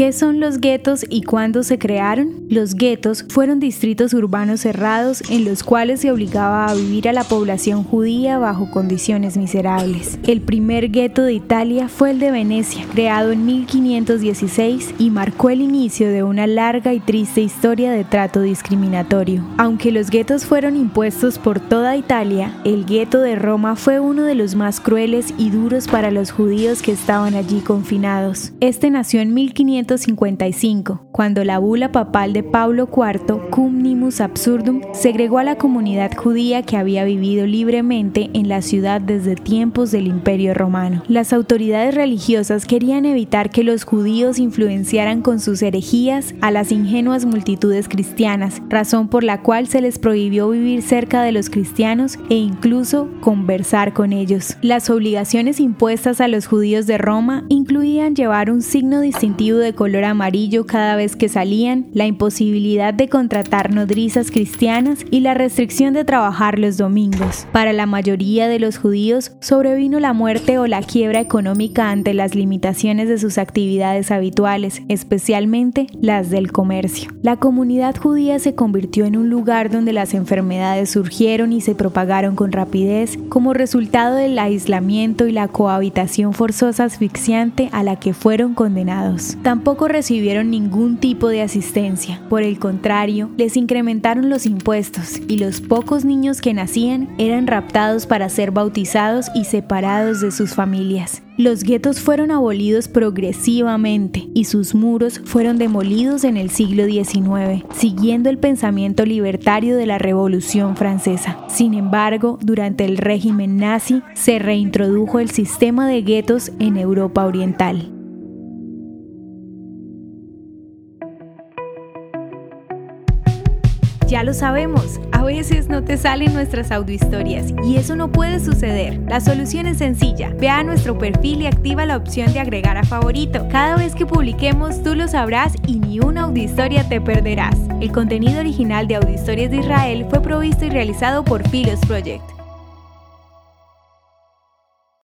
¿Qué son los guetos y cuándo se crearon? Los guetos fueron distritos urbanos cerrados en los cuales se obligaba a vivir a la población judía bajo condiciones miserables. El primer gueto de Italia fue el de Venecia, creado en 1516 y marcó el inicio de una larga y triste historia de trato discriminatorio. Aunque los guetos fueron impuestos por toda Italia, el gueto de Roma fue uno de los más crueles y duros para los judíos que estaban allí confinados. Este nació en 1500 cuando la bula papal de Pablo IV, Cum Nimus Absurdum, segregó a la comunidad judía que había vivido libremente en la ciudad desde tiempos del Imperio Romano. Las autoridades religiosas querían evitar que los judíos influenciaran con sus herejías a las ingenuas multitudes cristianas, razón por la cual se les prohibió vivir cerca de los cristianos e incluso conversar con ellos. Las obligaciones impuestas a los judíos de Roma incluían llevar un signo distintivo de color amarillo cada vez que salían, la imposibilidad de contratar nodrizas cristianas y la restricción de trabajar los domingos. Para la mayoría de los judíos sobrevino la muerte o la quiebra económica ante las limitaciones de sus actividades habituales, especialmente las del comercio. La comunidad judía se convirtió en un lugar donde las enfermedades surgieron y se propagaron con rapidez como resultado del aislamiento y la cohabitación forzosa asfixiante a la que fueron condenados. Tampoco tampoco recibieron ningún tipo de asistencia. Por el contrario, les incrementaron los impuestos y los pocos niños que nacían eran raptados para ser bautizados y separados de sus familias. Los guetos fueron abolidos progresivamente y sus muros fueron demolidos en el siglo XIX, siguiendo el pensamiento libertario de la Revolución Francesa. Sin embargo, durante el régimen nazi se reintrodujo el sistema de guetos en Europa Oriental. Ya lo sabemos, a veces no te salen nuestras audiohistorias y eso no puede suceder. La solución es sencilla. Ve a nuestro perfil y activa la opción de agregar a favorito. Cada vez que publiquemos tú lo sabrás y ni una audiohistoria te perderás. El contenido original de Audiohistorias de Israel fue provisto y realizado por Philos Project.